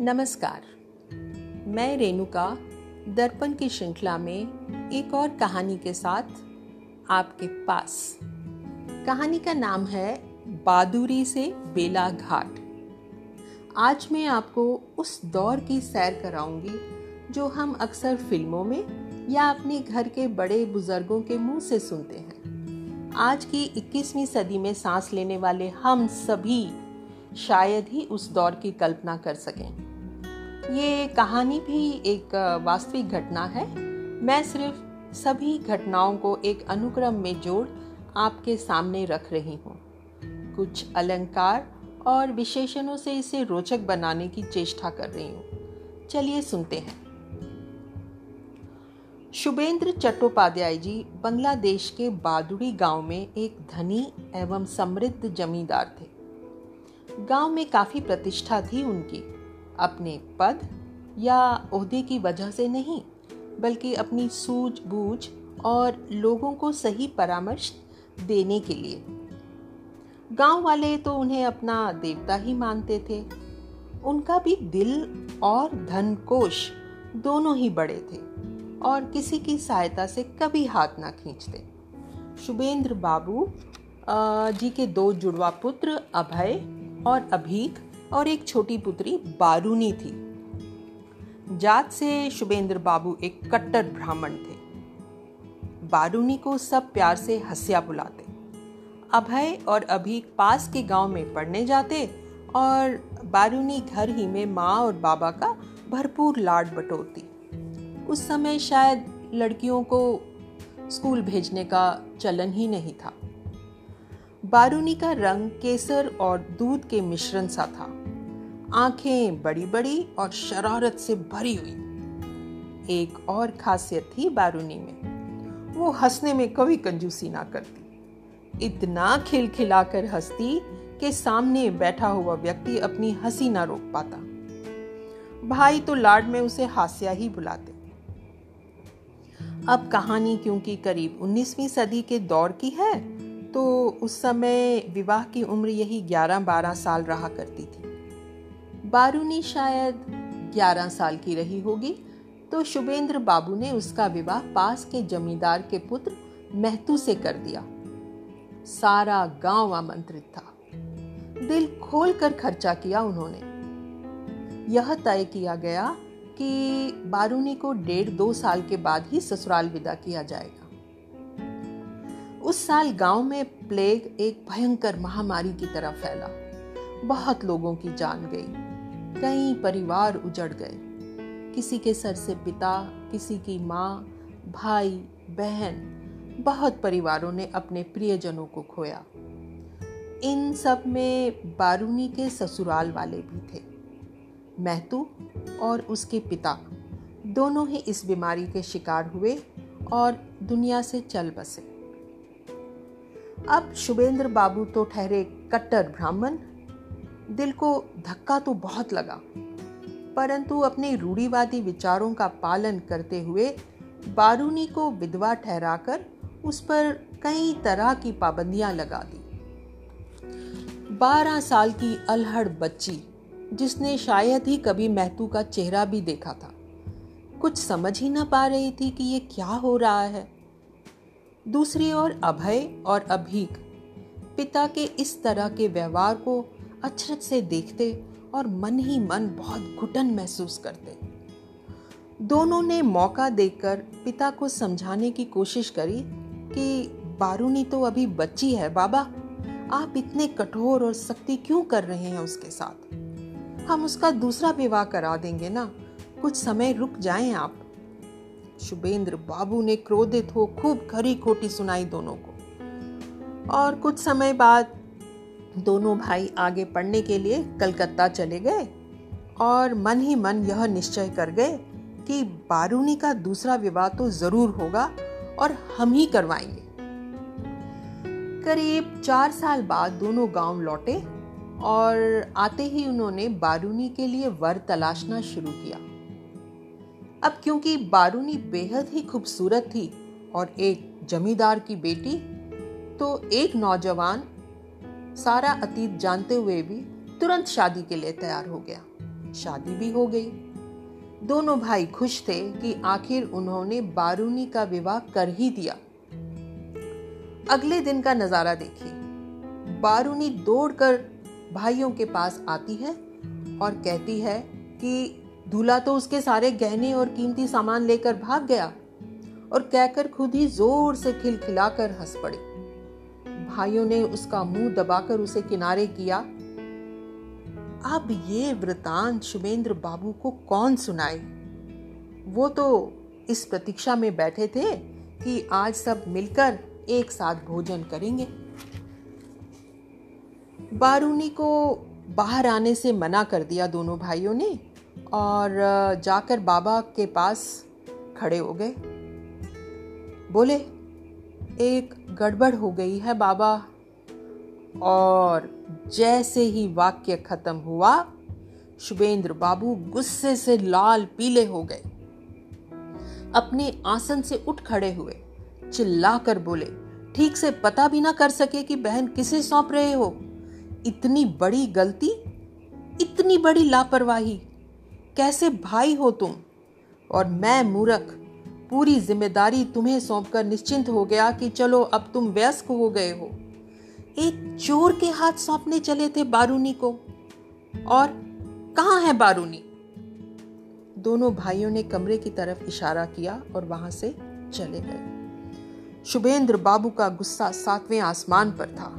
नमस्कार। मैं रेणुका, दर्पण की श्रृंखला में एक और कहानी के साथ आपके पास। कहानी का नाम है बादुरी से बेला घाट। आज मैं आपको उस दौर की सैर कराऊँगी, जो हम अक्सर फ़िल्मों में या अपने घर के बड़े बुज़ुर्गों के मुँह से सुनते हैं। आज की 21वीं सदी में सांस लेने वाले हम सभी शायद ही उस दौर की कल्पना कर सकें। ये कहानी भी एक वास्तविक घटना है। मैं सिर्फ़ सभी घटनाओं को एक अनुक्रम में जोड़ आपके सामने रख रही हूँ। कुछ अलंकार और विशेषणों से इसे रोचक बनाने की चेष्टा कर रही हूँ। चलिए सुनते हैं। शुभेंद्र चट्टोपाध्याय जी बांग्लादेश के बादुड़ी गाँव में एक धनी एवं समृद्ध जमींदार थे। गाँव में काफ़ी प्रतिष्ठा थी उनकी। अपने पद या ओहदे की वजह से नहीं, बल्कि अपनी सूझबूझ और लोगों को सही परामर्श देने के लिए। गाँव वाले तो उन्हें अपना देवता ही मानते थे। उनका भी दिल और धन कोश दोनों ही बड़े थे और किसी की सहायता से कभी हाथ ना खींचते। शुभेंद्र बाबू जी के दो जुड़वा पुत्र अभय और अभीक और एक छोटी पुत्री बारूनी थी। जात से शुभेंद्र बाबू एक कट्टर ब्राह्मण थे। बारूनी को सब प्यार से हंसिया बुलाते। अभय और अभी पास के गाँव में पढ़ने जाते और बारूनी घर ही में माँ और बाबा का भरपूर लाड बटोरती। उस समय शायद लड़कियों को स्कूल भेजने का चलन ही नहीं था। बारूनी का रंग केसर और दूध के मिश्रण सा था। आँखें बड़ी बड़ी और शरारत से भरी हुई। एक और खासियत थी बारूनी में। वो हंसने में कभी कंजूसी ना करती। इतना खिलखिलाकर हंसती कि सामने बैठा हुआ व्यक्ति अपनी हँसी ना रोक पाता। भाई तो लाड में उसे हास्या ही बुलाते। अब कहानी क्योंकि करीब 19वीं सदी के दौर की है तो उस समय विवाह की उम्र यही 11-12 साल रहा करती थी। बारूनी शायद 11 साल की रही होगी तो शुभेंद्र बाबू ने उसका विवाह पास के जमींदार के पुत्र महतू से कर दिया। सारा गाँव आमंत्रित था। दिल खोल कर खर्चा किया उन्होंने। यह तय किया गया कि बारूनी को डेढ़ दो साल के बाद ही ससुराल विदा किया जाएगा। उस साल गाँव में प्लेग एक भयंकर महामारी की तरह फैला। बहुत लोगों की जान गई। कई परिवार उजड़ गए। किसी के सर से पिता, किसी की माँ, भाई, बहन, बहुत परिवारों ने अपने प्रियजनों को खोया। इन सब में बारूनी के ससुराल वाले भी थे। महतू और उसके पिता दोनों ही इस बीमारी के शिकार हुए और दुनिया से चल बसे। अब शुभेंद्र बाबू तो ठहरे कट्टर ब्राह्मण। दिल को धक्का तो बहुत लगा, परंतु अपने रूढ़ीवादी विचारों का पालन करते हुए बारूनी को विधवा ठहराकर उस पर कई तरह की पाबंदियाँ लगा दी। बारह साल की अलहड़ बच्ची, जिसने शायद ही कभी महतू का चेहरा भी देखा था, कुछ समझ ही ना पा रही थी कि ये क्या हो रहा है। दूसरी ओर अभय और अभीक, पिता के इस तरह के व्यवहार को अचरज से देखते और मन ही मन बहुत घुटन महसूस करते। दोनों ने मौका देकर पिता को समझाने की कोशिश करी कि, बारूनी तो अभी बच्ची है, बाबा, आप इतने कठोर और सख्ती क्यों कर रहे हैं उसके साथ? हम उसका दूसरा विवाह करा देंगे ना? कुछ समय रुक जाएँ आप। शुभेंद्र बाबू ने क्रोधित हो खूब खरी खोटी सुनाई दोनों को। और कुछ समय बाद दोनों भाई आगे पढ़ने के लिए कलकत्ता चले गए और मन ही मन यह निश्चय कर गए कि बारूनी का दूसरा विवाह तो ज़रूर होगा और हम ही करवाएँगे। करीब चार साल बाद दोनों गाँव लौटे और आते ही उन्होंने बारूनी के लिए वर तलाशना शुरू किया। अब क्योंकि बारूनी बेहद ही खूबसूरत थी और एक जमींदार की बेटी तो एक नौजवान सारा अतीत जानते हुए भी तुरंत शादी के लिए तैयार हो गया। शादी भी हो गई। दोनों भाई खुश थे कि आखिर उन्होंने बारूनी का विवाह कर ही दिया। अगले दिन का नज़ारा देखिए। बारूनी दौड़कर भाइयों के पास आती है और कहती है कि दूल्हा तो उसके सारे गहने और कीमती सामान लेकर भाग गया और कहकर खुद ही ज़ोर से खिलखिलाकर हंस पड़े। भाइयों ने उसका मुँह दबाकर उसे किनारे किया। अब ये वृतांत शुभेंद्र बाबू को कौन सुनाए? वो तो इस प्रतीक्षा में बैठे थे कि आज सब मिलकर एक साथ भोजन करेंगे। बारूनी को बाहर आने से मना कर दिया दोनों भाइयों ने। और जाकर बाबा के पास खड़े हो गए। बोले, एक गड़बड़ हो गई है बाबा, और जैसे ही वाक्य खत्म हुआ, शुभेंद्र बाबू गुस्से से लाल पीले हो गए। अपने आसन से उठ खड़े हुए, चिल्लाकर बोले, ठीक से पता भी ना कर सके कि बहन किसे सौंप रहे हो। इतनी बड़ी गलती, इतनी बड़ी लापरवाही कैसे भाई हो तुम? और मैं मूर्ख, पूरी ज़िम्मेदारी तुम्हें सौंपकर निश्चिंत हो गया कि चलो अब तुम व्यस्क हो गए हो। एक चोर के हाथ सौंपने चले थे बारूनी को। और कहा है बारूनी? दोनों भाइयों ने कमरे की तरफ़ इशारा किया और वहाँ से चले गए। शुभेंद्र बाबू का गुस्सा सातवें आसमान पर था।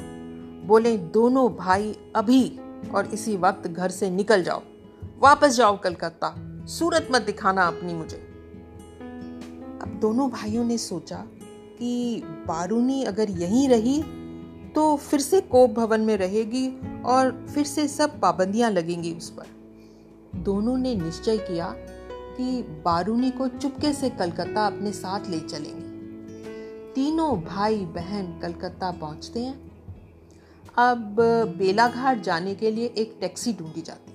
बोले, दोनों भाई अभी और इसी वक्त घर से निकल जाओ। वापस जाओ कलकत्ता। सूरत मत दिखाना अपनी मुझे। अब दोनों भाइयों ने सोचा कि बारूनी अगर यहीं रही तो फिर से कोप भवन में रहेगी और फिर से सब पाबंदियाँ लगेंगी उस पर। दोनों ने निश्चय किया कि बारूनी को चुपके से कलकत्ता अपने साथ ले चलेंगे। तीनों भाई बहन कलकत्ता पहुँचते हैं। अब बेलाघाट जाने के लिए एक टैक्सी ढूंढी जाती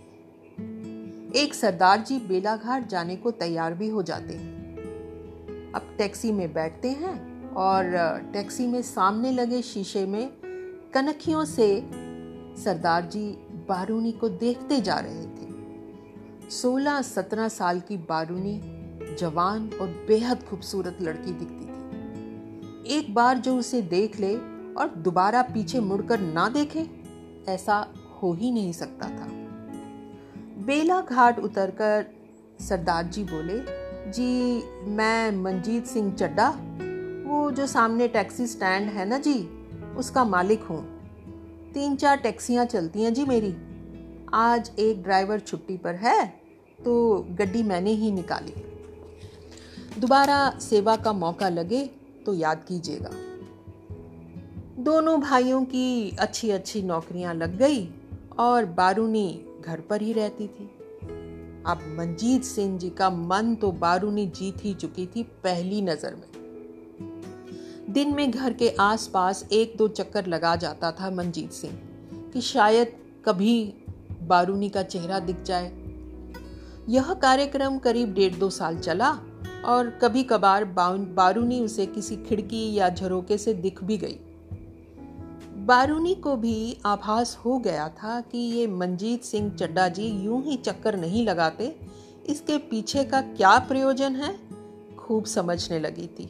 एक सरदार जी बेलाघाट जाने को तैयार भी हो जाते हैं। अब टैक्सी में बैठते हैं और टैक्सी में सामने लगे शीशे में कनखियों से सरदार जी बारूनी को देखते जा रहे थे। सोलह सत्रह साल की बारूनी जवान और बेहद खूबसूरत लड़की दिखती थी। एक बार जो उसे देख ले और दोबारा पीछे मुड़कर ना देखे, ऐसा हो ही नहीं सकता था। बेला घाट उतरकर सरदार जी बोले, जी, मैं मंजीत सिंह चड्डा वो जो सामने टैक्सी स्टैंड है ना जी, उसका मालिक हूँ। तीन चार टैक्सियाँ चलती हैं जी मेरी। आज एक ड्राइवर छुट्टी पर है तो गड्डी मैंने ही निकाली। दोबारा सेवा का मौका लगे तो याद कीजिएगा। दोनों भाइयों की अच्छी अच्छी नौकरियाँ लग गई और बारूनी घर पर ही रहती थी। अब मंजीत सिंह जी का मन तो बारूनी जीत ही चुकी थी पहली नज़र में। दिन में घर के आसपास एक दो चक्कर लगा जाता था मंजीत सिंह कि शायद कभी बारूनी का चेहरा दिख जाए। यह कार्यक्रम करीब डेढ़ दो साल चला और कभी कभार बारूनी उसे किसी खिड़की या झरोके से दिख भी गई। बारूनी को भी आभास हो गया था कि ये मंजीत सिंह चड्डा जी यूँ ही चक्कर नहीं लगाते। इसके पीछे का क्या प्रयोजन है? खूब समझने लगी थी।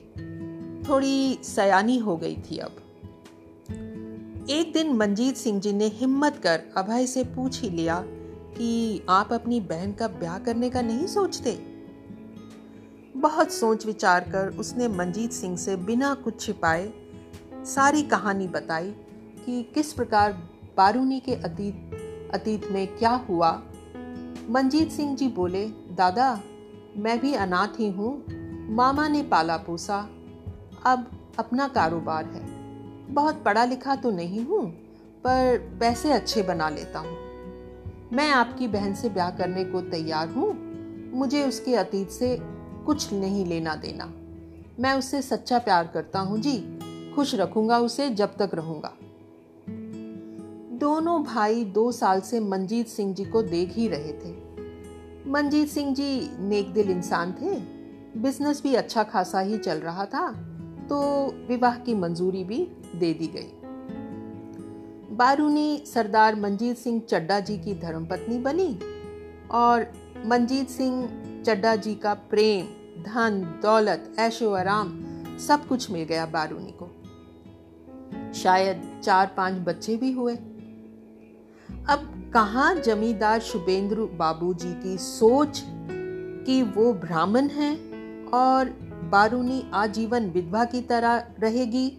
थोड़ी सयानी हो गई थी अब। एक दिन मंजीत सिंह जी ने हिम्मत कर अभय से पूछ ही लिया कि आप अपनी बहन का ब्याह करने का नहीं सोचते? बहुत सोच विचार कर उसने मंजीत सिंह से बिना कुछ छिपाए सारी कहानी बताई। कि किस प्रकार बारूनी के अतीत अतीत में क्या हुआ? मंजीत सिंह जी बोले, दादा, मैं भी अनाथ ही हूँ। मामा ने पाला पोसा। अब अपना कारोबार है। बहुत पढ़ा लिखा तो नहीं हूँ, पर पैसे अच्छे बना लेता हूँ। मैं आपकी बहन से ब्याह करने को तैयार हूँ। मुझे उसके अतीत से कुछ नहीं लेना देना। मैं उससे सच्चा प्यार करता हूँ जी। खुश रखूँगा उसे जब तक रहूँगा। दोनों भाई दो साल से मंजीत सिंह जी को देख ही रहे थे। मंजीत सिंह जी नेक दिल इंसान थे। बिज़नेस भी अच्छा खासा ही चल रहा था तो विवाह की मंजूरी भी दे दी गई। बारूनी सरदार मंजीत सिंह चड्डा जी की धर्मपत्नी बनी और मंजीत सिंह चड्डा जी का प्रेम, धन, दौलत, ऐशो आराम सब कुछ मिल गया बारूनी को। शायद चार पाँच बच्चे भी हुए। अब कहा जमींदार शुभेंद्र बाबूजी की सोच कि वो ब्राह्मण हैं और बारूनी आजीवन विधवा की तरह रहेगी?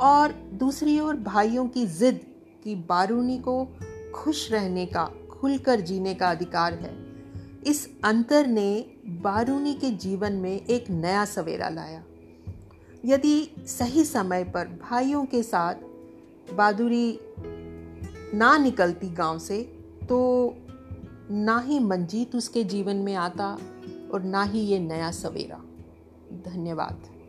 और दूसरी ओर भाइयों की जिद कि बारूनी को खुश रहने का, खुलकर जीने का अधिकार है। इस अंतर ने बारूनी के जीवन में एक नया सवेरा लाया। यदि सही समय पर भाइयों के साथ बहादुरी ना निकलती गाँव से तो ना ही मंजीत उसके जीवन में आता और ना ही ये नया सवेरा। धन्यवाद।